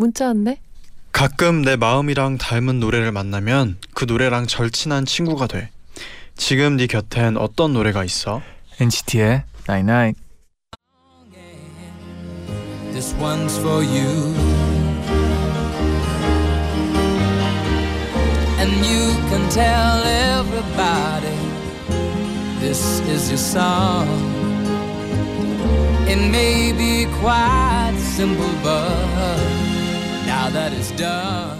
문자 왔네. 가끔 내 마음이랑 닮은 노래를 만나면 그 노래랑 절친한 친구가 돼. 지금 네 곁엔 어떤 노래가 있어? NCT의 Night Night. This one's for you. And you can tell everybody this is your song. It may be quite simple, but now that it's done.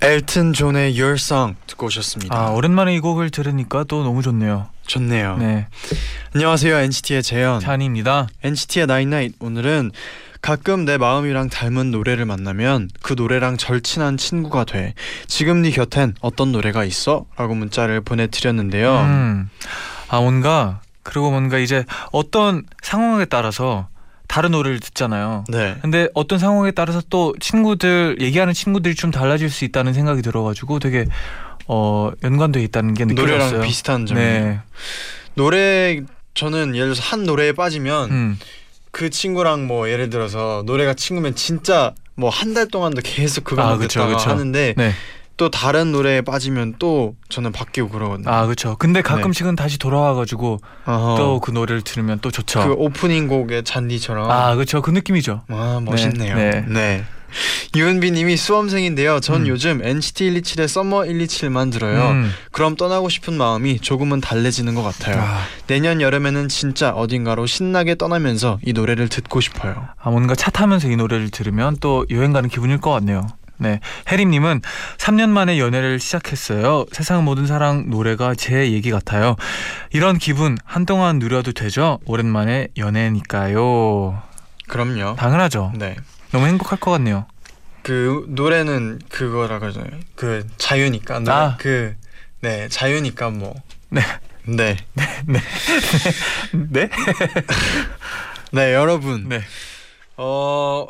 엘튼 존의 Your Song 듣고 오셨습니다. 아 오랜만에 이 곡을 들으니까 또 너무 좋네요. 좋네요. 네, 안녕하세요 NCT의 재현. 찬입니다. NCT의 Night Night 오늘은 가끔 내 마음이랑 닮은 노래를 만나면 그 노래랑 절친한 친구가 돼. 지금 네 곁엔 어떤 노래가 있어? 라고 문자를 보내드렸는데요. 음, 아 뭔가 그리고 뭔가 이제 어떤 상황에 따라서 다른 노래를 듣잖아요. 네. 근데 어떤 상황에 따라서 또 친구들 얘기하는 친구들이 좀 달라질 수 있다는 생각이 들어가지고 되게 어 연관돼 있다는 게 느껴졌어요. 노래랑 비슷한 점이 네, 노래 저는 예를 들어서 한 노래에 빠지면 음, 그 친구랑 뭐 예를 들어서 노래가 친구면 진짜 뭐 한 달 동안도 계속 그거만 아, 그쵸, 듣다가 그쵸. 하는데 네, 또 다른 노래에 빠지면 또 저는 바뀌고 그러거든요. 아 그렇죠. 근데 가끔씩은 다시 돌아와가지고. 또 그 노래를 들으면 또 좋죠. 그 오프닝 곡의 잔디처럼 아 그렇죠. 그 느낌이죠. 와 멋있네요. 네, 네. 유은비님이 수험생인데요. 전 음. 요즘 NCT 127의 썸머 127만 들어요. 음. 그럼 떠나고 싶은 마음이 조금은 달래지는 것 같아요. 아, 내년 여름에는 진짜 어딘가로 신나게 떠나면서 이 노래를 듣고 싶어요. 아, 뭔가 차 타면서 이 노래를 들으면 또 여행 가는 기분일 것 같네요. 네, 혜림님은 3년 만에 연애를 시작했어요. 세상 모든 사랑 노래가 제 얘기 같아요. 이런 기분 한동안 누려도 되죠? 오랜만에 연애니까요. 그럼요. 당연하죠. 네. 너무 행복할 것 같네요. 그 노래는 그거라 그러잖아요. 그 자유니까 노래 아. 그 네, 자유니까 뭐. 네. 네. 네? 네, 여러분. 네. 어,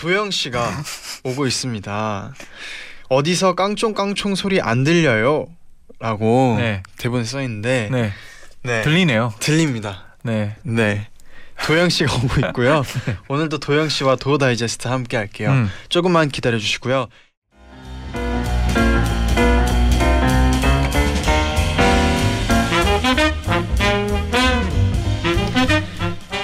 도영 씨가 오고 있습니다. 어디서 깡총깡총 소리 안 들려요? 라고 네. 대본에 써 있는데 네. 네. 들리네요. 들립니다. 네. 네. 도영 씨가 오고 있고요. 오늘도 도영 씨와 도어 다이제스트 함께 할게요. 음. 조금만 기다려 주시고요.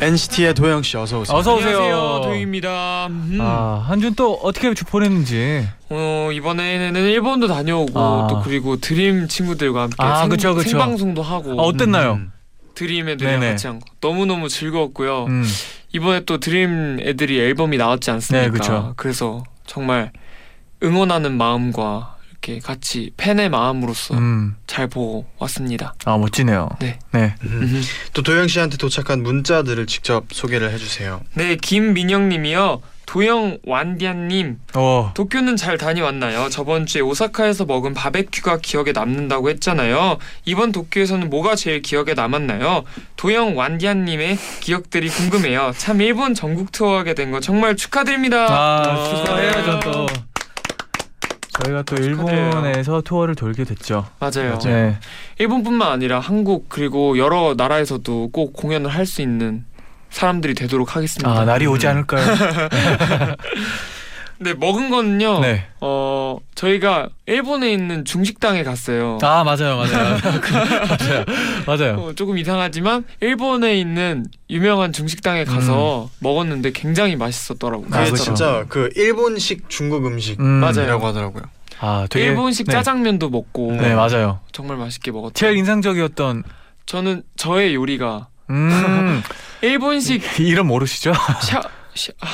NCT의 도영 씨 어서 오세요. 어서 오세요. 안녕하세요, 도영입니다. 음. 아, 한준 또 어떻게 보냈는지. 어, 이번에는 일본도 다녀오고 아. 또 그리고 드림 친구들과 함께 아, 생, 그쵸, 그쵸. 생방송도 하고 아, 어땠나요? 음. 드림 애들이랑 네네. 같이 한 거 너무너무 즐거웠고요. 음. 이번에 또 드림 애들이 앨범이 나왔지 않습니까? 네, 그쵸. 그래서 정말 응원하는 마음과 이렇게 같이 팬의 마음으로서 음. 잘 보고 왔습니다. 아, 멋지네요. 네. 네. 음. 또 도영 씨한테 도착한 문자들을 직접 소개를 해주세요. 네, 김민영님이요. 도영 완디안님 어. 도쿄는 잘 다녀왔나요? 저번 주에 오사카에서 먹은 바베큐가 기억에 남는다고 했잖아요. 이번 도쿄에서는 뭐가 제일 기억에 남았나요? 도영 완디안님의 기억들이 궁금해요. 참 일본 전국 투어하게 된 거 정말 축하드립니다. 아, 축하해야죠 또. 저희가 또 축하드려요. 일본에서 투어를 돌게 됐죠. 맞아요. 네. 일본뿐만 아니라 한국 그리고 여러 나라에서도 꼭 공연을 할 수 있는 사람들이 되도록 하겠습니다. 아, 날이 오지 않을까요? 네, 먹은 거는요. 네. 어, 저희가 일본에 있는 중식당에 갔어요. 아, 맞아요. 맞아요. 맞아요. 맞아요. 어, 조금 이상하지만 일본에 있는 유명한 중식당에 가서 먹었는데 굉장히 맛있었더라고요. 그게 아, 그쵸. 진짜 그 일본식 중국 음식이라고 음. 맞아요. 하더라고요. 아, 되게 일본식 네. 짜장면도 먹고 네, 맞아요. 정말 맛있게 먹었죠. 제일 인상적이었던 저는 저의 요리가 음. 일본식 이름 모르시죠? 샤, 샤, 아,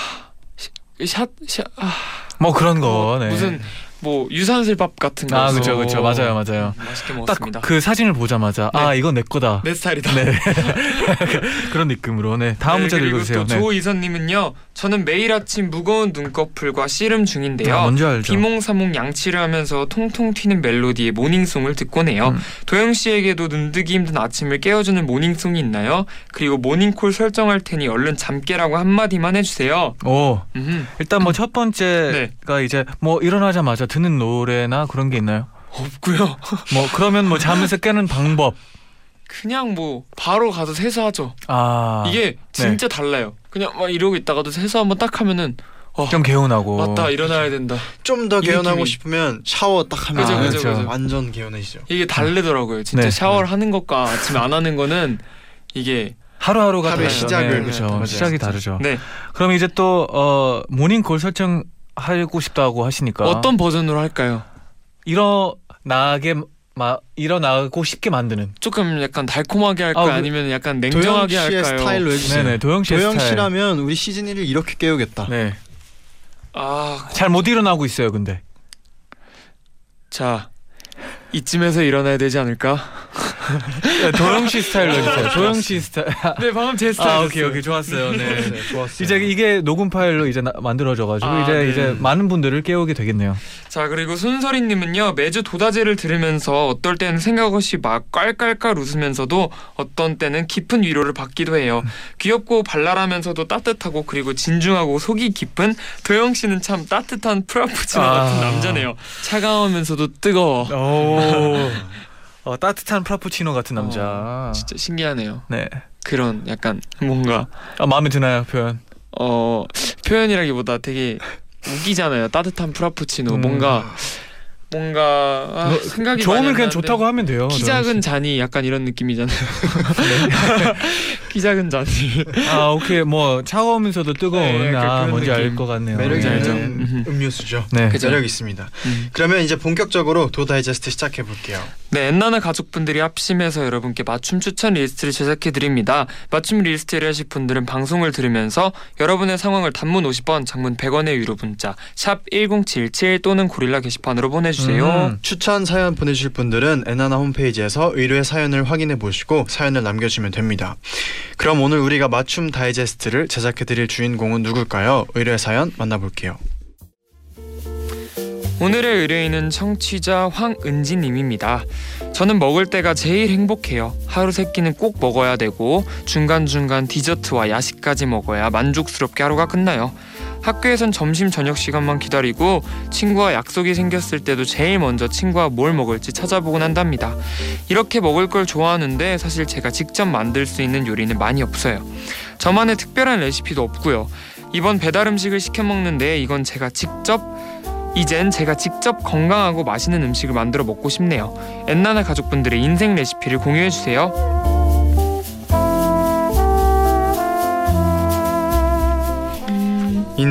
샤, 샤, 아, 뭐 그런 거. 뭐 네. 무슨 뭐 유산슬밥 같은 거. 아 그렇죠 그렇죠 맞아요 맞아요. 맛있게 딱 먹었습니다. 그 사진을 보자마자 아 이건 내 거다. 내 스타일이다. 네. 그런 느낌으로 네 다음 네, 문자 그리고 읽어주세요. 또 네. 조이선님은요. 저는 매일 아침 무거운 눈꺼풀과 씨름 중인데요. 아, 뭔지 알죠. 비몽사몽 양치를 하면서 통통 튀는 멜로디의 모닝송을 듣곤 해요. 음. 도영 씨에게도 눈뜨기 힘든 아침을 깨워주는 모닝송이 있나요? 그리고 모닝콜 설정할 테니 얼른 잠 깨라고 한마디만 해주세요. 오 음흠. 일단 뭐 첫 번째가 이제 뭐 일어나자마자 듣는 노래나 그런 게 있나요? 없고요. 뭐 그러면 뭐 잠에서 깨는 방법. 그냥 뭐 바로 가서 세수하죠. 아 이게 진짜 달라요. 그냥 막 이러고 있다가도 세수 한번 딱 하면은 어, 좀 개운하고. 맞다 일어나야 된다. 좀더이 개운하고 느낌이. 싶으면 샤워 딱 하면 그죠, 그죠, 그죠. 완전 개운해지죠. 이게 다르더라고요. 진짜 네. 샤워를 하는 것과 아침에 안 하는 거는 이게 하루하루가 하루의 다르죠. 시작을. 네, 그렇죠. 시작이 다르죠. 네 그럼 이제 또 어, 모닝콜 설정 하고 싶다고 하시니까 어떤 버전으로 할까요? 일어나게 마, 일어나고 싶게 만드는. 조금 약간 달콤하게 할까요? 아, 그- 아, 니면 약간 도영 냉정하게 씨의 할까요? 스타일로 해주세요. 네네 도영 씨의 도영. 씨라면 우리 시즌 1을 이렇게 깨우겠다. 네. 아, 잘 못 일어나고 있어요, 근데. 자 이쯤에서 일어나야 되지 않을까? 네, 도영 씨 스타일로 해주세요. 도영 씨 스타일. 네, 방금 제 스타일. 아, 오케이, 오케이, 좋았어요. 네. 네, 좋았어요. 이제 이게 녹음 파일로 이제 나- 만들어져가지고 아, 이제 네. 이제 많은 분들을 깨우게 되겠네요. 자 그리고 손설이님은요 매주 도다제를 들으면서 어떨 때는 생각 없이 막 깔깔깔 웃으면서도 어떤 때는 깊은 위로를 받기도 해요. 귀엽고 발랄하면서도 따뜻하고 그리고 진중하고 속이 깊은 도영 씨는 참 따뜻한 프라푸치노 아. 같은 남자네요. 차가우면서도 뜨거워. 오. 어, 따뜻한 프라푸치노 같은 남자. 어, 진짜 신기하네요. 네. 그런 약간 뭔가 아, 마음에 드나요 표현? 어 표현이라기보다 되게 웃기잖아요. 따뜻한 프라푸치노 음. 뭔가 뭔가 아, 뭐, 생각이 좋으면 안 그냥 나는데. 좋다고 하면 돼요. 키. 작은 잔이 약간 이런 느낌이잖아요. 키 작은 잔이. 아 오케이 뭐 차가우면서도 뜨거운 네, 아 뭔지. 알 것 같네요. 매력 뭔지 알죠? 음흠. 음료수죠. 네. 그죠? 매력 있습니다. 음. 그러면 이제 본격적으로 DO 다이제스트 시작해 볼게요. 네, 엔나나 가족분들이 합심해서 여러분께 맞춤 추천 리스트를 제작해 드립니다. 맞춤 리스트를 하실 분들은 방송을 들으면서 여러분의 상황을 단문 50원, 장문 100원의 유료 문자 샵 #1077 또는 고릴라 게시판으로 보내주세요. 음. 추천 사연 보내주실 분들은 엔나나 홈페이지에서 의뢰 사연을 확인해 보시고 사연을 남겨주시면 됩니다. 그럼 오늘 우리가 맞춤 다이제스트를 제작해 드릴 주인공은 누굴까요? 의뢰 사연 만나볼게요. 오늘의 의뢰인은 청취자 황은지님입니다. 저는 먹을 때가 제일 행복해요. 하루 세 끼는 꼭 먹어야 되고 중간중간 디저트와 야식까지 먹어야 만족스럽게 하루가 끝나요. 학교에선 점심 저녁 시간만 기다리고 친구와 약속이 생겼을 때도 제일 먼저 친구와 뭘 먹을지 찾아보곤 한답니다. 이렇게 먹을 걸 좋아하는데 사실 제가 직접 만들 수 있는 요리는 많이 없어요. 저만의 특별한 레시피도 없고요. 이번 배달 음식을 시켜 먹는데 이건 제가 직접 이젠 제가 직접 건강하고 맛있는 음식을 만들어 먹고 싶네요. 엔나나 가족분들의 인생 레시피를 공유해 주세요.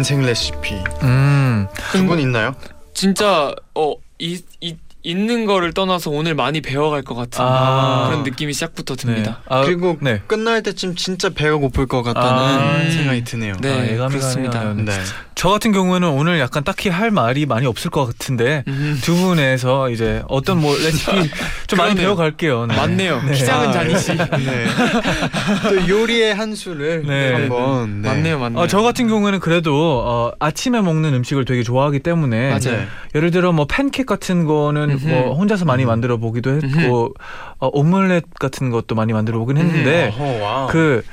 인생 레시피 음. 두분 있나요? 진짜 어 이, 이, 있는 거를 떠나서 오늘 많이 배워갈 것 같은 아. 그런 느낌이 시작부터 듭니다. 네. 아, 그리고 네. 끝날 때쯤 진짜 배가 고플 것 같다는 아. 생각이 드네요. 네, 아, 예감이 그렇습니다. 가네요. 네. 저 같은 경우에는 오늘 약간 딱히 할 말이 많이 없을 것 같은데 음, 두 분에서 이제 어떤 뭐 레시피 좀 많이 그러네요. 배워갈게요. 네. 맞네요. 네. 키 작은 아, 잔이 씨. 네. 또 요리의 한 수를 네. 한번 네. 맞네요, 맞네요. 어, 저 같은 경우에는 그래도 어, 아침에 먹는 음식을 되게 좋아하기 때문에 맞아요. 네. 예를 들어 뭐 팬케이크 같은 거는. 뭐 혼자서 많이 음. 만들어 보기도 했고 어, 오믈렛 같은 것도 많이 만들어 보긴 했는데. 그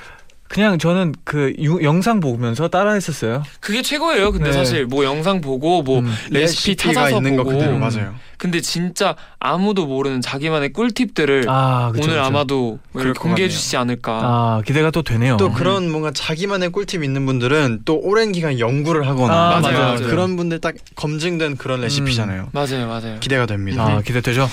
그냥 저는 그 유- 영상 보면서 따라했었어요. 그게 최고예요. 근데 네. 사실 뭐 영상 보고 뭐 음. 레시피 찾아서 있는 거 보고. 그대로 음. 맞아요. 근데 진짜 아무도 모르는 자기만의 꿀팁들을 아, 그쵸, 오늘 그쵸. 아마도 공개해. 주시지 않을까. 아 기대가 또 되네요. 또 그런 뭔가 자기만의 꿀팁 있는 분들은 또 오랜 기간 연구를 하거나 아, 맞아요, 맞아요. 그런 분들 딱 검증된 그런 레시피잖아요. 맞아요, 맞아요. 기대가 됩니다. 아 기대되죠.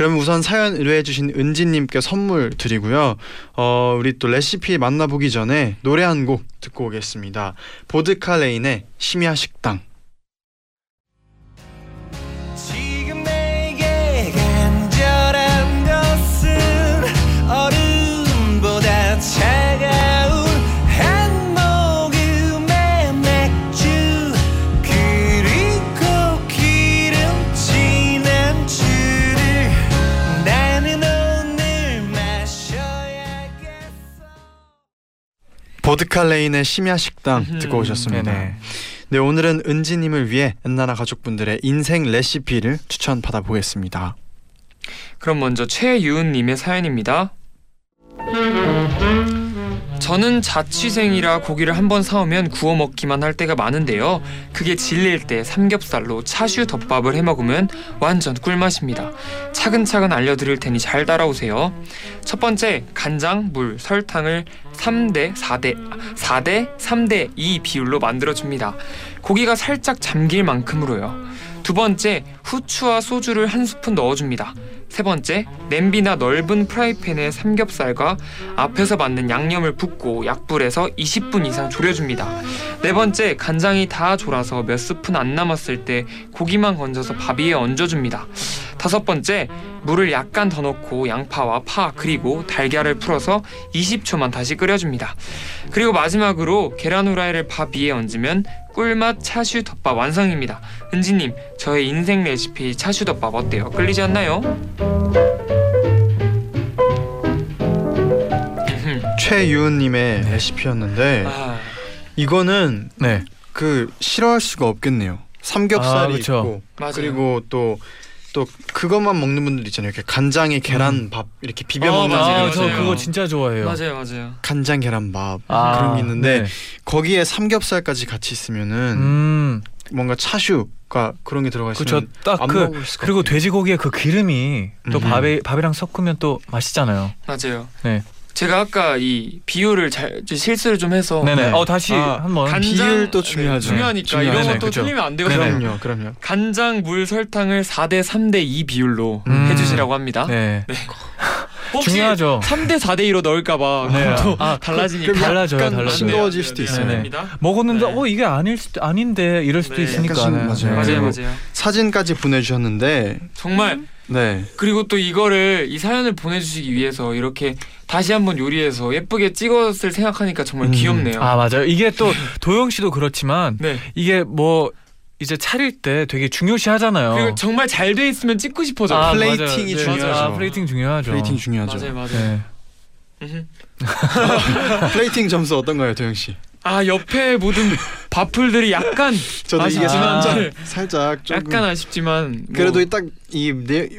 그럼 우선 사연 의뢰해주신 은지님께 선물 드리고요. 어, 우리 또 레시피 만나보기 전에 노래 한 곡 듣고 오겠습니다. 보드카 레인의 심야 식당. 보드칼레인의 심야 식당 음. 듣고 오셨습니다. 네네. 네 오늘은 은지님을 위해 엔나나 가족분들의 인생 레시피를 추천 받아보겠습니다. 그럼 먼저 최유은님의 사연입니다. 저는 자취생이라 고기를 한 번 사오면 구워 먹기만 할 때가 많은데요. 그게 질릴 때 삼겹살로 차슈 덮밥을 해 먹으면 완전 꿀맛입니다. 차근차근 알려드릴 테니 잘 따라오세요. 첫 번째, 간장, 물, 설탕을 3대 4대 4대 3대 2 비율로 만들어 줍니다. 고기가 살짝 잠길 만큼으로요. 두 번째, 후추와 소주를 한 스푼 넣어줍니다. 세 번째, 냄비나 넓은 프라이팬에 삼겹살과 앞에서 만든 양념을 붓고 약불에서 20분 이상 졸여줍니다. 네 번째, 간장이 다 졸아서 몇 스푼 안 남았을 때 고기만 건져서 밥 위에 얹어줍니다. 다섯 번째, 물을 약간 더 넣고 양파와 파 그리고 달걀을 풀어서 20초만 다시 끓여줍니다. 그리고 마지막으로 계란 후라이를 밥 위에 얹으면 꿀맛 차슈 덮밥 완성입니다. 은지님, 저의 인생 레시피 차슈 덮밥 어때요? 끌리지 않나요? 최유은님의 네. 레시피였는데 아, 이거는 네. 그 싫어할 수가 없겠네요. 삼겹살이 아, 그쵸. 있고 맞아요. 그리고 또 또 그것만 먹는 분들 있잖아요. 이렇게 간장에 계란밥 이렇게 비벼 어, 먹는 맞아요, 아, 저 맞아요. 그거 진짜 좋아해요. 맞아요, 맞아요. 간장 계란밥 아, 그런 게 있는데 네. 거기에 삼겹살까지 같이 있으면은 음, 뭔가 차슈가 그런 게 들어가 그쵸. 있으면 딱안 그 먹을 수가 그리고 없네요. 돼지고기의 그 기름이 또 음. 밥에 밥이랑 섞으면 또 맛있잖아요. 맞아요. 네. 제가 아까 이 비율을 잘 실수를 좀 해서 네네. 네. 어 다시 아, 한번. 간장 비율도 네, 중요하죠. 중요하니까 중요하죠. 이런 것도 그쵸. 틀리면 안. 되거든요. 그럼요, 그럼요. 간장, 물, 설탕을 4대 3대 2 비율로 음. 해주시라고 합니다. 네. 혹시 중요하죠. 3대 4대 2로 넣을까봐 네. 또 아, 달라지니까 그럼 달라져요, 달라져요. 싱거워질 안 수도. 있어요. 네, 네. 아닙니다. 먹었는데 네. 어 이게 아닐 수도 아닌데 이럴 수도 네. 있으니까. 맞아요. 맞아요, 맞아요. 사진까지 보내주셨는데 정말 네 그리고 또 이거를 이 사연을 보내주시기 위해서 이렇게 다시 한번 요리해서 예쁘게 찍었을 생각하니까 정말 음. 귀엽네요. 아 맞아요. 이게 또 도영 씨도 그렇지만 네. 이게 뭐 이제 차릴 때 되게 중요시 하잖아요. 그리고 정말 잘 돼 있으면 찍고 싶어져. 아, 요 plating이 맞아요. 네, 중요하죠. 아, 플레이팅 중요하죠. 플레이팅 중요하죠. 맞아요, 맞아요. 네. 음흠. 플레이팅 점수 어떤가요, 도영 씨? 아 옆에 모든 밥풀들이 약간 저도 이게 아쉽지만 살짝 살짝 조금 약간 아쉽지만 뭐 그래도 딱이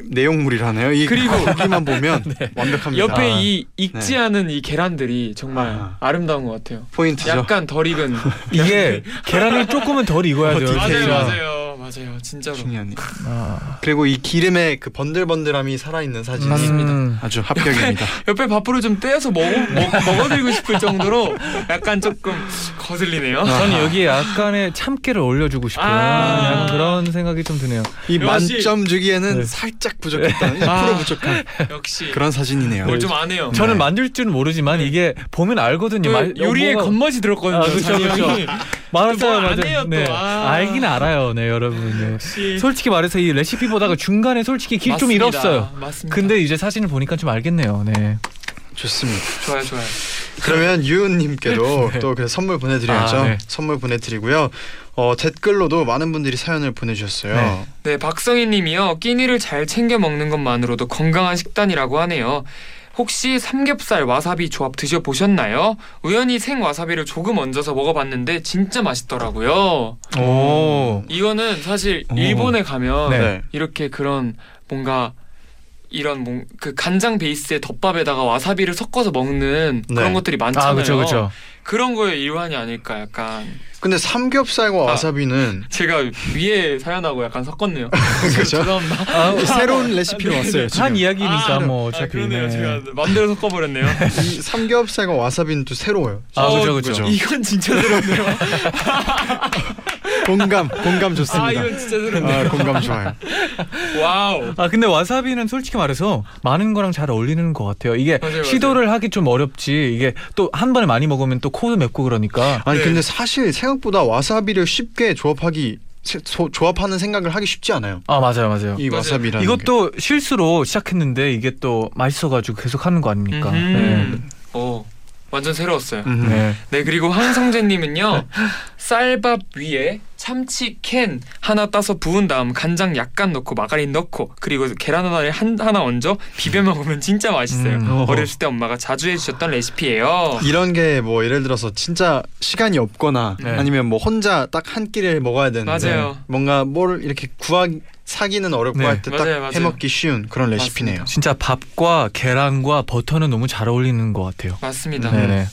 내용물이라네요. 이 그리고- 고기만 보면 완벽합니다. 옆에 아, 이 익지 네. 않은 이 계란들이 정말 아. 아름다운 것 같아요. 포인트죠. 약간 덜 익은 이게 계란을 조금은 덜 익어야 돼요. 어, 맞아요. 맞아요, 맞아요, 진짜로. 중요하네. 아, 그리고 이 기름의 그 번들번들함이 살아있는 사진이 맞습니다. 음. 아주 합격입니다. 옆에 밥풀을 좀 떼어서 먹어 먹, 먹어드리고 싶을 정도로 약간 조금 거슬리네요. 저는 여기에 약간의 참깨를 올려주고 싶은 아. 그런 생각이 좀 드네요. 이 역시- 만점 주기에는 네. 살짝 부족했다. 1% 아. 부족한 역시 그런 사진이네요. 뭘 좀 아네요. 저는 네. 만들 줄은 모르지만 네. 이게 보면 알거든요. 그 말- 요리에 뭐가- 겉멋이 들었거든요. 아, 그쵸. 형이. 맞아요, 맞아요. 네. 아. 알긴 알아요, 네 여러분. 네. 솔직히 말해서 이 레시피 보다가 중간에 솔직히 길 좀. 잃었어요. 맞습니다. 근데 이제 사진을 보니까 좀 알겠네요. 네. 좋습니다. 좋아요, 좋아요. 그러면 유은님께도 네. 또그 선물 보내드려야죠. 아, 네. 선물 보내드리고요. 어, 댓글로도 많은 분들이 사연을 보내주셨어요. 네. 네, 박성희님이요. 끼니를 잘 챙겨 먹는 것만으로도 건강한 식단이라고 하네요. 혹시 삼겹살 와사비 조합 드셔보셨나요? 우연히 생 와사비를 조금 얹어서 먹어봤는데 진짜 맛있더라고요. 오. 이거는 사실 오. 일본에 가면 네. 이렇게 그런 뭔가 이런 뭐, 그 간장 베이스의 덮밥에다가 와사비를 섞어서 먹는 네. 그런 것들이 많잖아요. 아, 그렇죠, 그렇죠. 그런 거의 일환이 아닐까 약간 근데 삼겹살과 아. 와사비는 제가 위에 사연하고 약간 섞었네요. 그죠? 죄송합니다. 아, 새로운 레시피로 왔어요. 한 지금. 이야기니까 아, 뭐 아, 어차피. 그러네요. 네. 제가 맘대로 섞어버렸네요. 이 삼겹살과 와사비는 또 새로워요. 아, 어, 그죠, 그죠. 이건 진짜 새롭네요. 공감, 공감 좋습니다. 아 이건 진짜 새롭네요. 아, 공감 좋아요. wow. 아 근데 와사비는 솔직히 말해서 많은 거랑 잘 어울리는 것 같아요. 이게 맞아요, 시도를 하기 좀 어렵지. 이게 또 한 번에 많이 먹으면 또 코도 맵고 그러니까. 아니 네. 근데 사실 생각보다 와사비를 쉽게 조합하기 세- 조합하는 생각을 하기 쉽지 않아요. 아 맞아요, 맞아요. 이 맞아요. 와사비라는 이것도 실수로 시작했는데 이게 또 맛있어가지고 계속 하는 거 아닙니까? 음. 오, 완전 새로웠어요. 게. 음. 네. 네 그리고 황성재님은요 쌀밥 위에 참치 캔 하나 따서 부은 다음 간장 약간 넣고 마가린 넣고 그리고 계란 하나를 한, 하나 얹어 비벼 먹으면 진짜 맛있어요. 음. 어렸을 때 엄마가 자주 해주셨던 레시피예요. 이런 게 뭐 예를 들어서 진짜 시간이 없거나 네. 아니면 뭐 혼자 딱 한 끼를 먹어야 되는데 맞아요. 뭔가 뭘 이렇게 구하 사기는 어렵고 네. 할때 딱. 해먹기 쉬운 그런 레시피네요. 진짜 밥과 계란과 버터는 너무 잘 어울리는 것 같아요. 맞습니다. 음. 네네.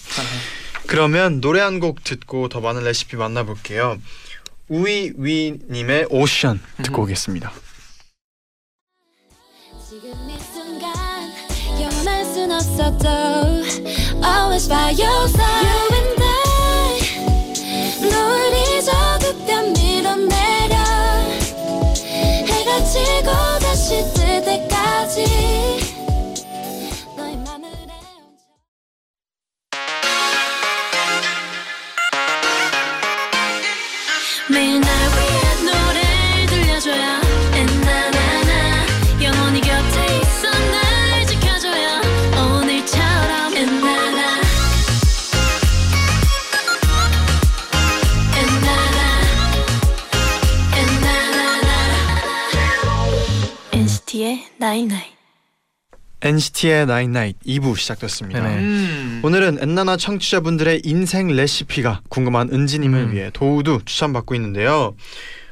그러면 노래 한 곡 듣고 더 많은 레시피 만나볼게요. 우이위님의 오션 듣고 음. 오겠습니다. 지금 이 순간 영원할 매일 날 위한 노래를 들려줘요 엔나나나 영원히 곁에 있어 날 지켜줘요 오늘처럼 엔나나 엔나나 엔나나나 NCT의 night night NCT의 나인나잇 2부 시작됐습니다. 네네. 음. 오늘은 엔나나 청취자분들의 인생 레시피가 궁금한 은지님을 음. 위해 도우도 추천받고 있는데요.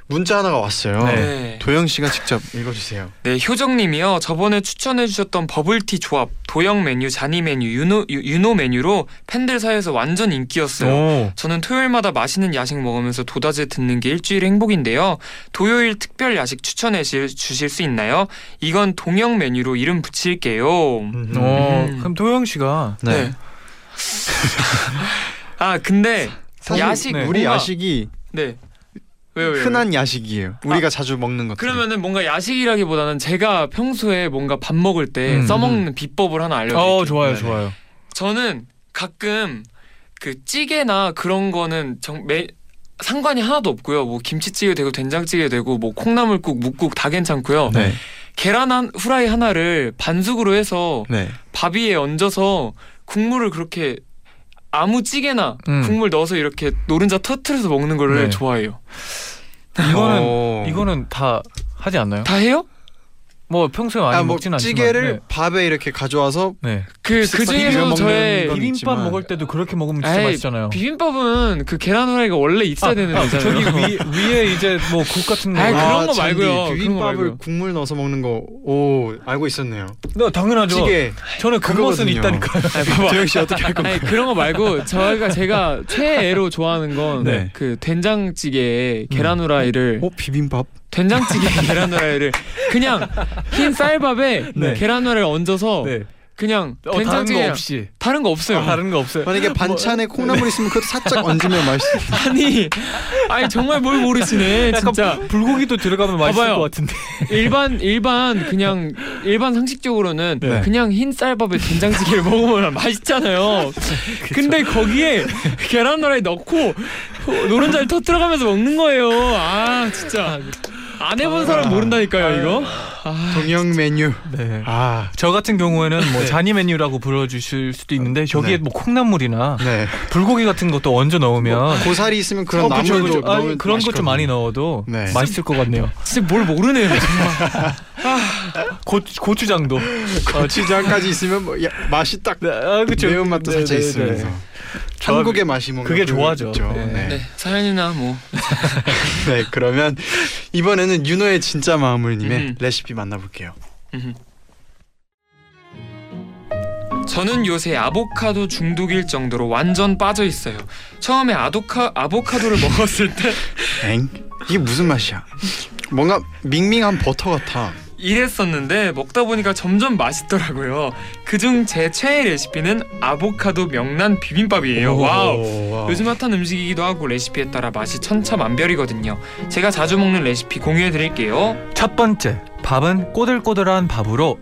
문자 하나가 왔어요. 네. 도영 씨가 직접 읽어주세요. 네, 효정님이요. 저번에 추천해주셨던 버블티 조합, 도형 메뉴, 잔이 메뉴, 유노, 유, 유노 메뉴로 팬들 사이에서 완전 인기였어요. 오. 저는 토요일마다 맛있는 야식 먹으면서 도다제 듣는 게 일주일 행복인데요. 토요일 특별 야식 추천해 주- 주실 수 있나요? 이건 동형 메뉴로 이름 붙일게요. 어, 음. 그럼 도영 씨가 네. 네. 아 근데 사실 야식 네. 우리 뭔가- 야식이 네. 왜요 왜요? 흔한 야식이에요. 우리가 자주 먹는 것들. 그러면은 뭔가 야식이라기보다는 제가 평소에 뭔가 밥 먹을 때 음. 써먹는 비법을 하나 알려드릴게요. 어 좋아요 네네. 좋아요. 저는 가끔 그 찌개나 그런 거는 정 매, 상관이 하나도 없고요. 뭐 김치찌개 되고 된장찌개 되고 뭐 콩나물국, 묵국 다 괜찮고요. 네. 계란 한 후라이 하나를 반숙으로 해서 네. 밥 위에 얹어서 국물을 그렇게 아무 찌개나 음. 국물 넣어서 이렇게 노른자 터트려서 먹는 거를 네. 좋아해요. 이거는 오. 이거는 다 하지 않나요? 다 해요? 뭐 평소에 많이 아, 뭐 먹진 않지만 찌개를 밥에 이렇게 가져와서 네. 네. 그, 그 먹는 저의 건 비빔밥 있지만. 먹을 때도 그렇게 먹으면 진짜 에이, 맛있잖아요. 비빔밥은 그 계란 후라이가 원래 있어야 되는 아, 거잖아요. 저기 위, 위에 이제 뭐 국 같은 거. 아이, 그런 아, 거 말고요. 비빔밥을 말고요. 국물 넣어서 먹는 거. 오 알고 있었네요. 네, 당연하죠. 찌개. 저는 그 맛은. 있다니까요. 아니, 봐봐. 도영 씨 어떻게 할 건가요? 그런 거 말고 저희가 제가 최애로 좋아하는 건그 네. 된장찌개에 계란 후라이를 어 비빔밥? 된장찌개 계란 후라이를 그냥 흰 쌀밥에 네. 계란 후라이를 얹어서 네. 그냥 어, 다른 된장찌개 거 없이. 다른 거 없어요. 다른 거 없어요. 만약에 반찬에 콩나물 있으면 그것도 살짝 얹으면 맛있어. 아니 아니 정말 뭘 모르시네 약간 진짜 불고기도 들어가면 맛있을 봐봐요. 것 같은데. 일반 일반 그냥 일반 상식적으로는 네. 그냥 흰 쌀밥에 된장찌개를 먹으면 맛있잖아요. 근데 거기에 계란 후라이 넣고 노른자를 터뜨려가면서 먹는 거예요. 아 진짜 안 해본 사람 모른다니까요 이거. 아, 동영 메뉴. 네. 아 저 같은 경우에는 뭐 네. 잔이 메뉴라고 불러주실 수도 있는데 저기에 네. 뭐 콩나물이나 네. 불고기 같은 것도 얹어 넣으면 고사리 있으면 그런 어, 그쵸, 나물도 그쵸. 아, 넣으면 그런 것 좀. 많이 넣어도 네. 맛있을 것 같네요. 진짜 뭘 모르네요. 고, 고추장도. 고추장까지 있으면 뭐 야, 맛이 딱 네, 아, 그쵸. 매운맛도 네, 살짝 네, 있으면서 네. 한국의 맛이 뭔가 그게 그- 좋아죠. 네. 네. 네, 사연이나 뭐 네, 그러면 이번에는 윤호의 진짜 마음을님의 음. 레시피 만나볼게요. 음흠. 저는 요새 아보카도 중독일 정도로 완전 빠져 있어요. 처음에 아도카 아보카도를 먹었을 때 엥? 이게 무슨 맛이야? 뭔가 밍밍한 버터 같아. 이랬었는데 먹다 보니까 점점 맛있더라고요. 그중 제 최애 레시피는 아보카도 명란 비빔밥이에요. Wow. Wow. 요즘 핫한 음식이기도 하고 레시피에 따라 맛이 천차만별이거든요. 제가 자주 먹는 레시피 공유해 드릴게요. 첫 번째, 밥은 꼬들꼬들한 밥으로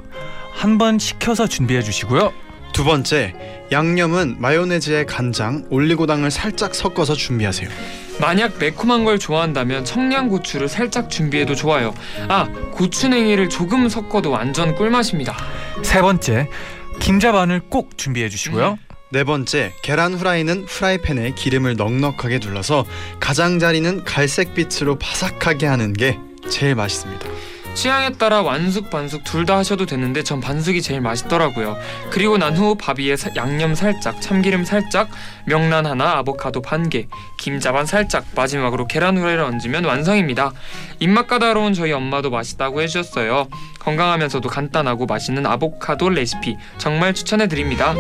한 번 식혀서 준비해 주시고요. 두 번째, 양념은 마요네즈에 간장, 올리고당을 살짝 섞어서 준비하세요. 만약 매콤한 걸 좋아한다면 청양고추를 살짝 준비해도 좋아요. 아, 고추냉이를 조금 섞어도 완전 꿀맛입니다. 세 번째, 김자 반을 꼭 준비해 주시고요. 네 번째, 계란 후라이는 프라이팬에 기름을 넉넉하게 둘러서 가장자리는 갈색빛으로 바삭하게 하는 게 제일 맛있습니다. 취향에 따라 완숙 반숙 둘 다 하셔도 되는데 전 반숙이 제일 맛있더라고요. 그리고 난 후 밥 위에 사- 양념 살짝, 참기름 살짝, 명란 하나, 아보카도 반 개, 김자 반 살짝, 마지막으로 계란 후라이를 얹으면 완성입니다. 입맛 까다로운 저희 엄마도 맛있다고 해주셨어요. 건강하면서도 간단하고 맛있는 아보카도 레시피 정말 추천해 드립니다.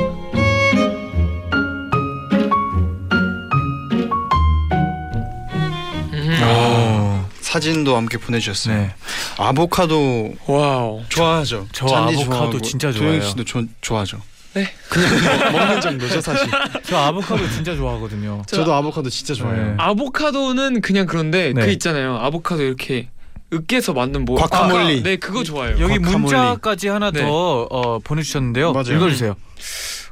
사진도 함께 보내주셨어요. 네. 아보카도 wow. 좋아하죠. 저 쟈니 아보카도 좋아하고, 진짜 도영 좋아해요. 씨도 조, 좋아하죠. 네. 그냥 먹는 정도죠 사실. 저 아보카도 진짜 좋아하거든요. 저 도 아보카도 진짜 좋아해요. 네. 아보카도는 그냥 그런데 네. 그 있잖아요. 아보카도 이렇게 으깨서 만든 뭐 과카몰리. 아, 네, 그거 좋아해요. 여기 과카몰리. 문자까지 하나 네. 더 어, 보내주셨는데요. 맞아요. 읽어주세요.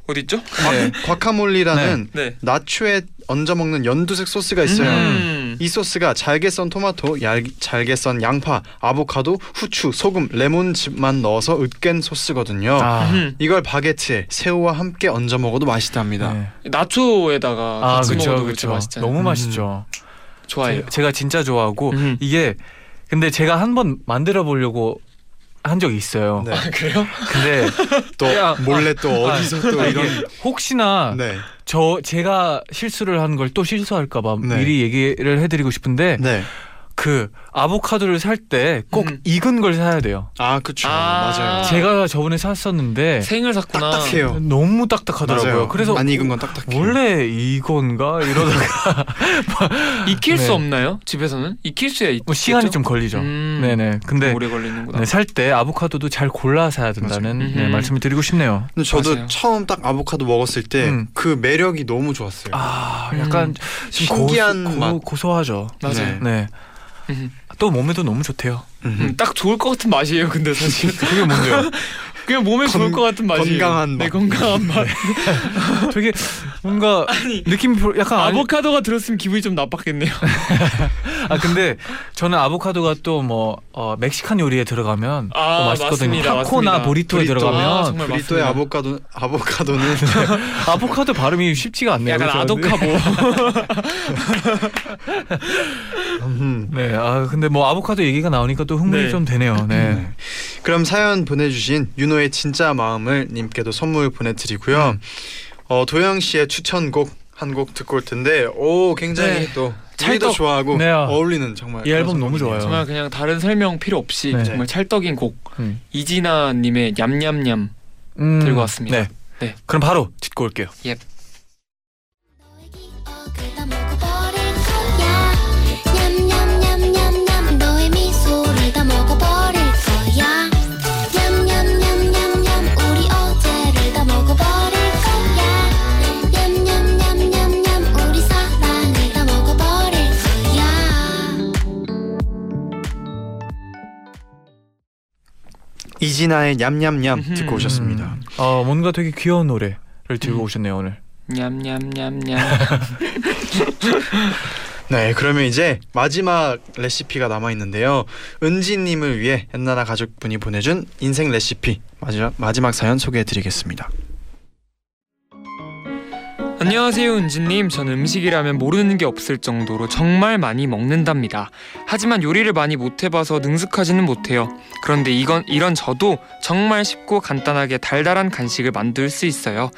어디 있죠? 네. 과카몰리라는 네. 나초에 얹어 먹는 연두색 소스가 있어요. 음. 이 소스가 잘게 썬 토마토, 얇, 잘게 썬 양파, 아보카도, 후추, 소금, 레몬즙만 넣어서 으깬 소스거든요. 아, 음. 이걸 바게트에 새우와 함께 얹어 먹어도 맛있답니다. 네. 나초에다가 아 같이 그렇죠, 먹어도. 진짜 맛있잖아요. 너무 음. 맛있죠. 좋아해요. 제- 제가 진짜 좋아하고 음. 이게 근데 제가 한번 만들어 보려고 한 적이 있어요. 네. 아, 그래요? 근데 또 야, 몰래 또 어디서 또 아, 이런 이게 혹시나 네. 저 제가 실수를 한 걸 또 실수할까봐 네. 미리 얘기를 해드리고 싶은데 네. 그 아보카도를 살 때꼭 음. 익은 걸 사야 돼요. 아, 그렇죠. 아. 맞아요. 제가 저번에 샀었는데 생을 샀구나. 딱딱해요. 너무 딱딱하더라고요. 맞아요. 그래서 안 익은 건 딱딱해요. 원래 이건가 이러다가 익힐 네. 수 없나요? 집에서는 익힐 수야 있. 뭐 시간이 좀 걸리죠. 음. 네네. 근데 오래 걸리는구나. 네, 살때 아보카도도 잘 골라 사야 된다는. 네, 음흠. 말씀을 드리고 싶네요. 근데 저도 맞아요. 처음 딱 아보카도 먹었을 때 음. 그 매력이 너무 좋았어요. 아, 음. 약간 좀 신기한 맛. 고, 고소하죠. 맞아요. 네. 또 몸에도 너무 좋대요. 음. 음, 딱 좋을 것 같은 맛이에요. 근데 사실 그게 뭔데요? 그냥 몸에 좋을 건- 것 같은 맛이에요. 건강한 네, 맛. 건강한 맛. 되게 뭔가 느낌이 별로- 약간 아니, 아보카도가 들었으면 기분이 좀 나빴겠네요. 아 근데 저는 아보카도가 또뭐 어, 멕시칸 요리에 들어가면 아, 또 맛있거든요. 맞습니다, 타코나 맞습니다. 보리토에 브리또. 들어가면 아, 맞습니다. 아보카도 아보카도는 아보카도 발음이 쉽지가 않네요. 약간 그렇죠? 아도카보. 음. 네. 아 근데 뭐 아보카도 얘기가 나오니까 또 흥분이 네. 좀 되네요. 네. 네. 그럼 사연 보내주신 윤호의 진짜 마음을 님께도 선물 보내드리고요. 음. 어, 도영 씨의 추천곡 한 곡 듣고 올 텐데 오 굉장히 네. 또 찰떡. 우리도 좋아하고 네. 어울리는 정말 이 앨범 너무. 좋아요. 정말 그냥 다른 설명 필요 없이 네. 정말 찰떡인 곡 음. 이진아 님의 냠냠냠 음, 들고 왔습니다. 네. 네. 그럼 바로 듣고 올게요. 너 이진아의 냠냠냠. 듣고 오셨습니다. 음, 어 뭔가 되게 귀여운 노래를 들고 음. 오셨네요 오늘. 냠냠냠냠. 네, 그러면 이제 마지막 레시피가 남아 있는데요. 은지님을 위해 엔나나 가족분이 보내준 인생 레시피 마지막 마지막 사연 소개해드리겠습니다. 안녕하세요 은지님. 저는 음식이라면 모르는 게 없을 정도로 정말 많이 먹는답니다. 하지만 요리를 많이 못 해봐서 능숙하지는 못해요. 그런데 이건 이런 저도 정말 쉽고 간단하게 달달한 간식을 만들 수 있어요.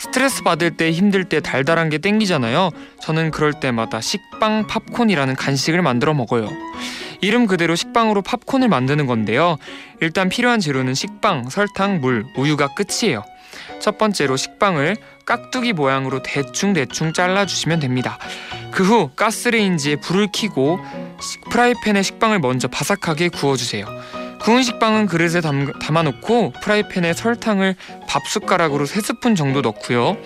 스트레스 받을 때 힘들 때 달달한 게 땡기잖아요. 저는 그럴 때마다 식빵 팝콘이라는 간식을 만들어 먹어요. 이름 그대로 식빵으로 팝콘을 만드는 건데요. 일단 필요한 재료는 식빵, 설탕, 물, 우유가 끝이에요. 첫 번째로 식빵을 깍두기 모양으로 대충대충 잘라주시면 됩니다. 그 후 가스레인지에 불을 켜고 시- 프라이팬에 식빵을 먼저 바삭하게 구워주세요. 구운 식빵은 그릇에 담, 담아놓고 프라이팬에 설탕을 밥 숟가락으로 3스푼 정도 넣고요.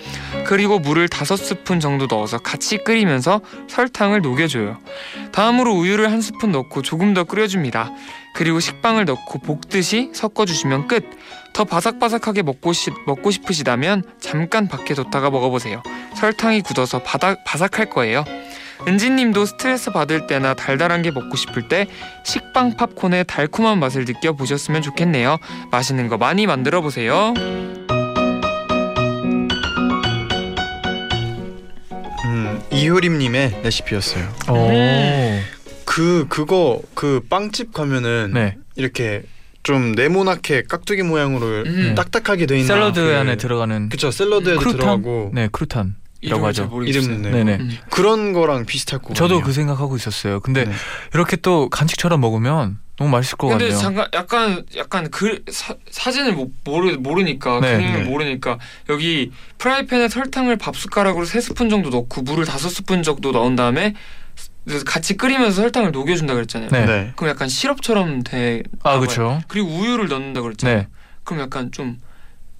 그리고 물을 5스푼 정도 넣어서 같이 끓이면서 설탕을 녹여줘요. 다음으로 우유를 한 스푼 넣고 조금 더 끓여줍니다. 그리고 식빵을 넣고 볶듯이 섞어주시면 끝. 더 바삭바삭하게 먹고, 시, 먹고 싶으시다면 잠깐 밖에 뒀다가 먹어보세요. 설탕이 굳어서 바닥, 바삭할 거예요. 은지님도 스트레스 받을 때나 달달한 게 먹고 싶을 때 식빵 팝콘의 달콤한 맛을 느껴보셨으면 좋겠네요. 맛있는 거 많이 만들어 보세요. 이효림님의 레시피였어요. 오. 그 그거 그 빵집 가면은 네. 이렇게 좀 네모나게 깍두기 모양으로 음. 딱딱하게 돼 있는 샐러드 그- 안에 들어가는 그쵸 샐러드에도 crouton? 들어가고 네 crouton 이라고 이름을 잘 하죠. 이름 네. 네네. 음. 그런 거랑 비슷할 거 저도 그 생각하고 있었어요. 근데 네. 이렇게 또 간식처럼 먹으면 너무 맛있을 것 근데 같네요. 잠깐 약간 약간 그 사, 사진을 못 모르 모르니까 네, 그림을 네. 모르니까 여기 프라이팬에 설탕을 밥 숟가락으로 세 스푼 정도 넣고 물을 다섯 스푼 정도 넣은 다음에 같이 끓이면서 설탕을 녹여준다 그랬잖아요. 네. 네. 그럼 약간 시럽처럼 돼. 아 나와요. 그렇죠. 그리고 우유를 넣는다 그랬잖아요. 네. 그럼 약간 좀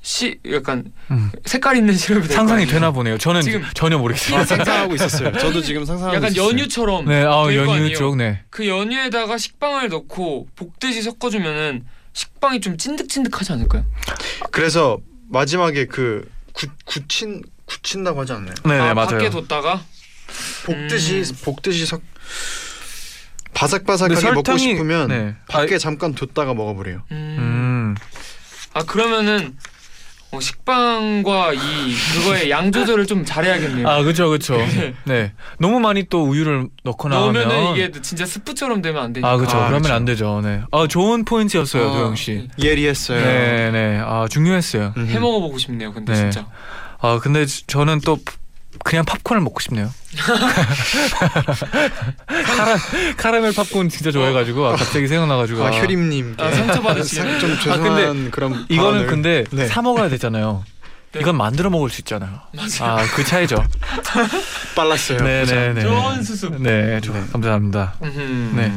시 약간 음. 색깔 있는 시럽이 상상이 아니에요? 되나 보네요. 저는 지금 전혀 모르겠어요. 아, 상상하고 있었어요. 저도 지금 상상하고 약간 있었어요. 연유처럼 네, 아 될 거 연유 아니에요? 쪽, 네. 그 연유에다가 식빵을 넣고 볶듯이 섞어주면은 식빵이 좀 찐득찐득하지 않을까요? 그래서 마지막에 그 구, 굳힌 굳힌다고 하지 않나요? 네, 네 아, 맞아요. 밖에 뒀다가 볶듯이 음. 볶듯이 석 바삭바삭하게 근데 먹고 설탕이- 싶으면 네. 밖에 잠깐 뒀다가 먹어버려요. 음. 음. 아 그러면은 어, 식빵과 이 그거의 양 조절을 좀 잘해야겠네요. 아 그렇죠, 그렇죠. 네. 너무 많이 또 우유를 넣거나 넣으면은 하면 이게 진짜 스프처럼 되면 안 되니까. 아 그렇죠. 아, 그러면 그쵸. 안 되죠. 네. 아 좋은 포인트였어요, 아, 도영 씨. 예리했어요. 네, 네. 아 중요했어요. 해 먹어보고 싶네요. 근데 네. 진짜. 아 근데 저- 저는 또 그냥 팝콘을 먹고 싶네요. 카라, 카라멜 팝콘 진짜 좋아해가지고 아, 갑자기 생각나가지고 아 아, 효림님 아, 상처 받으시네. 좀 죄송한 그런 이거는 근데 네. 사 먹어야 되잖아요. 네. 이건 만들어 먹을 수 있잖아요. 맞아요. 아그 차이죠. 빨랐어요. 네네네. 좋은 수습. 네, 저, 네. 감사합니다. 음. 네.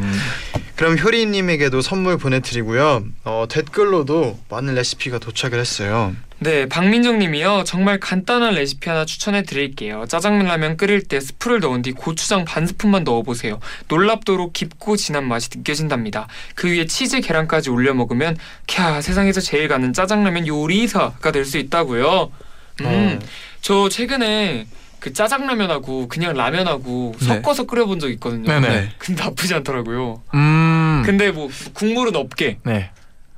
그럼 효리님에게도 선물 보내드리고요. 어, 댓글로도 많은 레시피가 도착을 했어요. 네, 박민정 님이요. 정말 간단한 레시피 하나 추천해 드릴게요. 짜장면 라면 끓일 때 스프를 넣은 뒤 고추장 반 스푼만 넣어보세요. 놀랍도록 깊고 진한 맛이 느껴진답니다. 그 위에 치즈 계란까지 올려 먹으면 캬 세상에서 제일 가는 짜장라면 요리사가 될 수 있다고요. 음, 어. 저 최근에 그 짜장라면하고 그냥 라면하고 네. 섞어서 끓여본 적 있거든요. 네네. 네. 근데 나쁘지 않더라고요. 음. 근데 뭐 국물은 없게 네.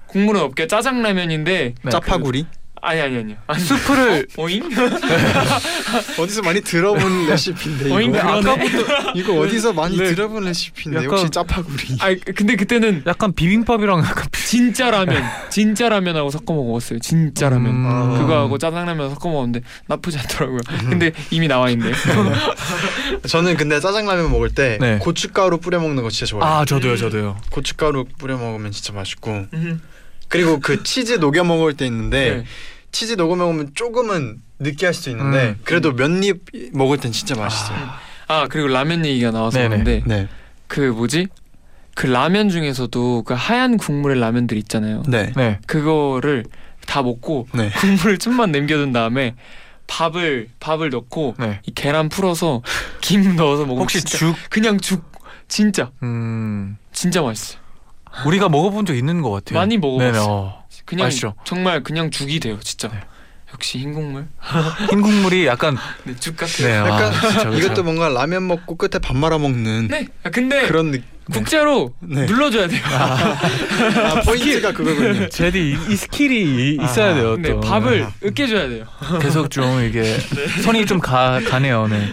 국물은 없게 짜장라면인데 네. 짜파구리? 아니 아니 아니. 아니. 수프를 오잉? 어디서 많이 들어본 레시피인데 이거. 어잉, 그러네. 이거 어디서 많이 네. 들어본 레시피인데 약간- 혹시 짜파구리? 아니 근데 그때는 약간 비빔밥이랑 약간 비... 진짜 라면, 진짜 라면하고 섞어 먹었어요. 진짜 라면. 음. 아. 그거하고 짜장라면 섞어 먹었는데 나쁘지 않더라고요. 근데 이미 나와 있네. 저는 근데 짜장라면 먹을 때 네. 고춧가루 뿌려 먹는 거 진짜 좋아해요. 아 저도요, 저도요. 고춧가루 뿌려 먹으면 진짜 맛있고 음, 그리고 그 치즈 녹여 먹을 때 있는데 네. 치즈 녹여 먹으면 조금은 느끼할 수도 있는데 음. 그래도 몇 입 먹을 땐 진짜 맛있어요. 아 그리고 라면 얘기가 나와서 네네. 그런데 네, 그 뭐지? 그 라면 중에서도 그 하얀 국물의 라면들 있잖아요. 네, 네. 그거를 다 먹고 네. 국물을 좀만 남겨둔 다음에 밥을 밥을 넣고 네. 이 계란 풀어서 김 넣어서 먹으면 혹시 진짜 죽? 그냥 죽 진짜 음. 진짜 맛있어 요. 우리가 먹어본 적 있는 것 같아요. 많이 먹어봤어 요. 그냥 맛있죠? 정말 그냥 죽이 돼요 진짜. 네. 역시 흰 국물. 흰 국물이 약간 네, 죽 같아요. 네. 약간 아, 진짜. 이것도 뭔가 라면 먹고 끝에 밥 말아 먹는 네. 아, 근데 그런 느... 국자로 네. 눌러줘야 돼요. 아, 포인트가 그거군요. 제디 이, 이 스킬이 아, 있어야 돼요. 네, 또. 밥을 으깨줘야 돼요. 계속 좀 이게 손이 좀 가, 가네요. 네.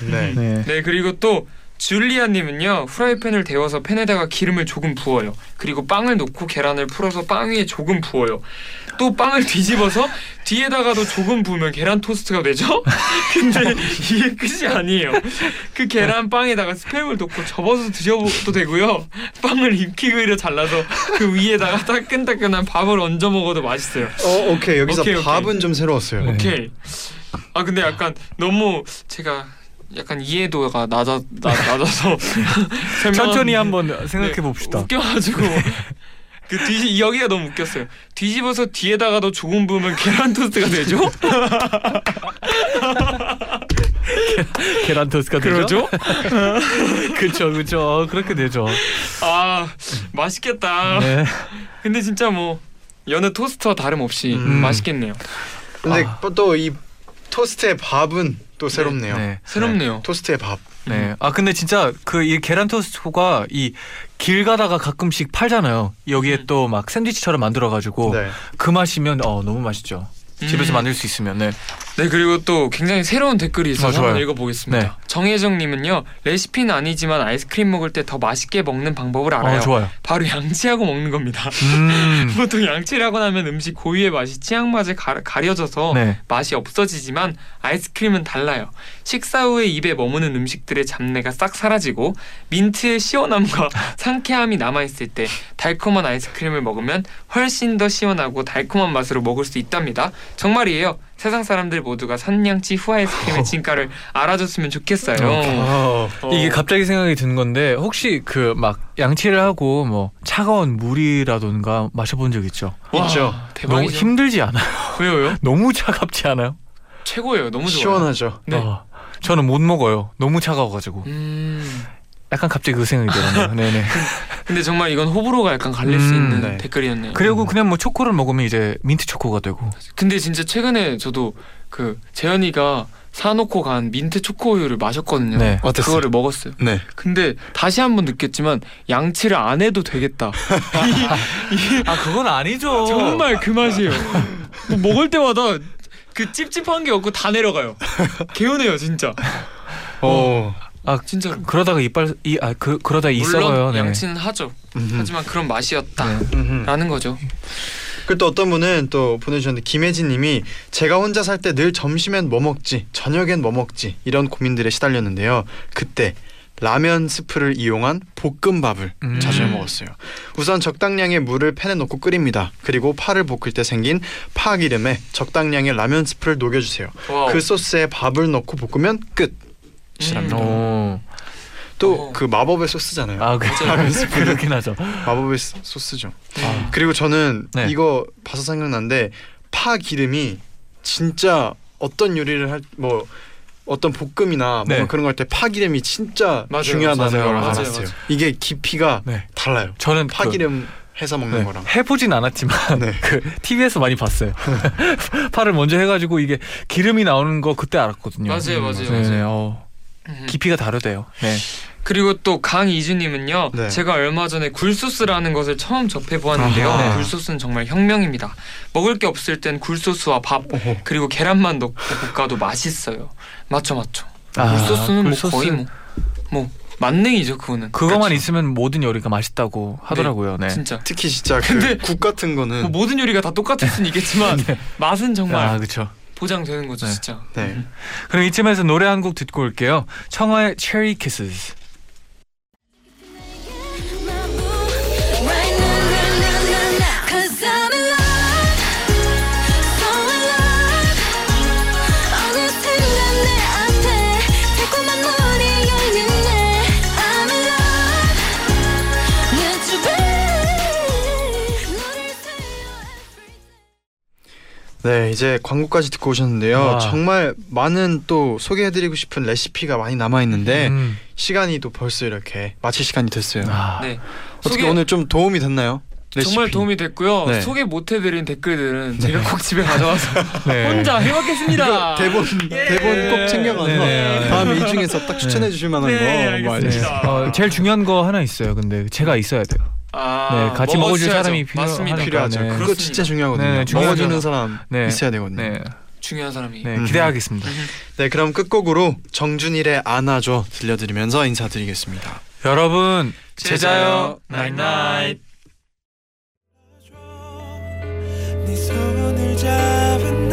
네. 네. 네 그리고 또 줄리아님은요 후라이팬을 데워서 팬에다가 기름을 조금 부어요. 그리고 빵을 넣고 계란을 풀어서 빵 위에 조금 부어요. 또 빵을 뒤집어서 뒤에다가도 조금 부으면 계란 토스트가 되죠? 근데 이게 끝이 아니에요. 그 계란 빵에다가 스팸을 넣고 접어서 드셔도 되고요. 빵을 입기 그려 잘라서 그 위에다가 따끈따끈한 밥을 얹어 먹어도 맛있어요. 어, 오케이 여기서 오케이, 오케이. 밥은 좀 새로웠어요. 네. 오케이. 아 근데 약간 너무 제가 약간 이해도가 낮아 나, 낮아서 천천히 한번 생각해 네, 봅시다. 웃겨가지고 그뒤 여기가 너무 웃겼어요. 뒤집어서 뒤에다가도 조금 부으면 계란 토스트가 되죠? 계란 토스트가 되죠? 그렇죠, 그렇죠. 그렇게 되죠. 아 맛있겠다. 네. 근데 진짜 뭐 여느 토스트와 다름없이 음. 맛있겠네요. 근데 아. 또이 토스트의 밥은 또 새롭네요. 네. 새롭네요. 토스트의 밥. 네. 아 근데 진짜 그 이 계란 토스트가 이 길 가다가 가끔씩 팔잖아요. 여기에 음. 또막 샌드위치처럼 만들어 가지고 네. 그 맛이면 어 너무 맛있죠. 집에서 음. 만들 수 있으면 네. 네 그리고 또 굉장히 새로운 댓글이 있어서 어, 좋아요. 한번 읽어보겠습니다. 네. 정혜정님은요 레시피는 아니지만 아이스크림 먹을 때 더 맛있게 먹는 방법을 알아요. 어. 바로 양치하고 먹는 겁니다. 음. 보통 양치를 하고 나면 음식 고유의 맛이 취향 맛에 가, 가려져서 네. 맛이 없어지지만 아이스크림은 달라요. 식사 후에 입에 머무는 음식들의 잡내가 싹 사라지고 민트의 시원함과 상쾌함이 남아있을 때 달콤한 아이스크림을 먹으면 훨씬 더 시원하고 달콤한 맛으로 먹을 수 있답니다. 정말이에요. 세상 사람들 모두가 산양치 후 아이스크림의 진가를 알아줬으면 좋겠어요. 어. 어. 이게 갑자기 생각이 든 건데 혹시 그 막 양치를 하고 뭐 차가운 물이라던가 마셔본 적 있죠? 와, 있죠. 너무 대박이죠. 힘들지 않아요? 왜요? 너무 차갑지 않아요? 최고예요. 너무 좋아요. 시원하죠. 네. 어, 저는 못 먹어요. 너무 차가워가지고. 음. 약간 갑자기 그 생각이 들었네요. 네네. 근데 정말 이건 호불호가 약간 갈릴 수 음, 있는 네. 댓글이었네요. 그리고 그냥 뭐 초코를 먹으면 이제 민트 초코가 되고. 근데 진짜 최근에 저도 그 재현이가 사놓고 간 민트 초코우유를 마셨거든요. 네. 어땠어요? 그거를 먹었어요. 네. 근데 다시 한번 느꼈지만 양치를 안 해도 되겠다. 아 그건 아니죠. 정말 그 맛이에요. 뭐 먹을 때마다 그 찝찝한 게 없고 다 내려가요. 개운해요 진짜. 어. 아 진짜로. 그러다가 이빨 이아그 그러다 이 썩어요. 물론 네. 양치는 하죠. 음흠. 하지만 그런 맛이었다라는 네. 거죠. 그리고 또 어떤 분은 또 보내주셨는데 김혜진님이 제가 혼자 살 때 늘 점심엔 뭐 먹지 저녁엔 뭐 먹지 이런 고민들에 시달렸는데요 그때 라면 스프를 이용한 볶음밥을 음. 자주 해 먹었어요 우선 적당량의 물을 팬에 넣고 끓입니다 그리고 파를 볶을 때 생긴 파 기름에 적당량의 라면 스프를 녹여주세요 wow. 그 소스에 밥을 넣고 볶으면 끝이랍니다 음. 오. 또 어. 그 마법의 소스잖아요 아 그, 그렇긴 하죠. 마법의 소- 소스죠 아. 그리고 저는 네. 이거 봐서 생각난데 파 기름이 진짜 어떤 요리를 할뭐 어떤 볶음이나 네. 뭐 그런 거할때파 기름이 진짜 맞아요. 중요하다는 맞아요. 걸 맞아요. 알았어요. 맞아요. 이게 깊이가 네. 달라요. 저는 파 그- 기름 해서 먹는 네, 거랑. 해보진 않았지만 네. 그 TV에서 많이 봤어요. 파를 먼저 해가지고 이게 기름이 나오는 거 그때 알았거든요. 맞아요, 맞아요, 네, 맞아요. 어, 음. 깊이가 다르대요. 네. 그리고 또 강이주님은요. 네. 제가 얼마 전에 굴소스라는 것을 처음 접해 보았는데요. 아하. 굴소스는 정말 혁명입니다. 먹을 게 없을 땐 굴소스와 밥 오호. 그리고 계란만 넣고 볶아도 맛있어요. 맞죠, 맞죠. 아, 굴소스는 굴소스. 뭐 거의 뭐, 뭐 만능이죠, 그거는. 그거만 그렇죠. 있으면 모든 요리가 맛있다고 하더라고요. 네. 진짜. 특히 진짜 근데- 그국 같은 거는 뭐 모든 요리가 다 똑같을 수는 있겠지만 맛은 정말 아 그렇죠. 보장되는 거죠, 네. 진짜. 네. 그럼 이쯤에서 노래 한 곡 듣고 올게요. 청하의 Cherry Kisses. 네, 이제 광고까지 듣고 오셨는데요. 와. 정말 많은 또 소개해드리고 싶은 레시피가 많이 남아 있는데 음. 시간이 또 벌써 이렇게 마칠 시간이 됐어요. 아, 네. 어떻게 소개- 오늘 좀 도움이 됐나요? 레시피. 정말 도움이 됐고요. 네. 소개 못 해드린 댓글들은 제가 꼭 집에 가져와서 네. 혼자 해먹겠습니다. 대본 예. 대본 꼭 챙겨가서 네. 다음 이 중에서 딱 추천해 주실 만한 네, 거뭐 알겠습니다. 알겠습니다. 네. 어, 제일 중요한 거 하나 있어요. 근데 제가 있어야 돼요. 아, 네, 같이 먹어줄. 사람이 필요하니까. 필요하죠. 네. 그거. 진짜 중요하거든요. 네. 먹어주는 사람 네. 있어야 되거든요. 네, 중요한 사람이. 네 음. 기대하겠습니다. 네, 그럼 끝곡으로 정준일의 안아줘 들려드리면서 인사드리겠습니다. 여러분 잘 자요. night night. 네 손을 잡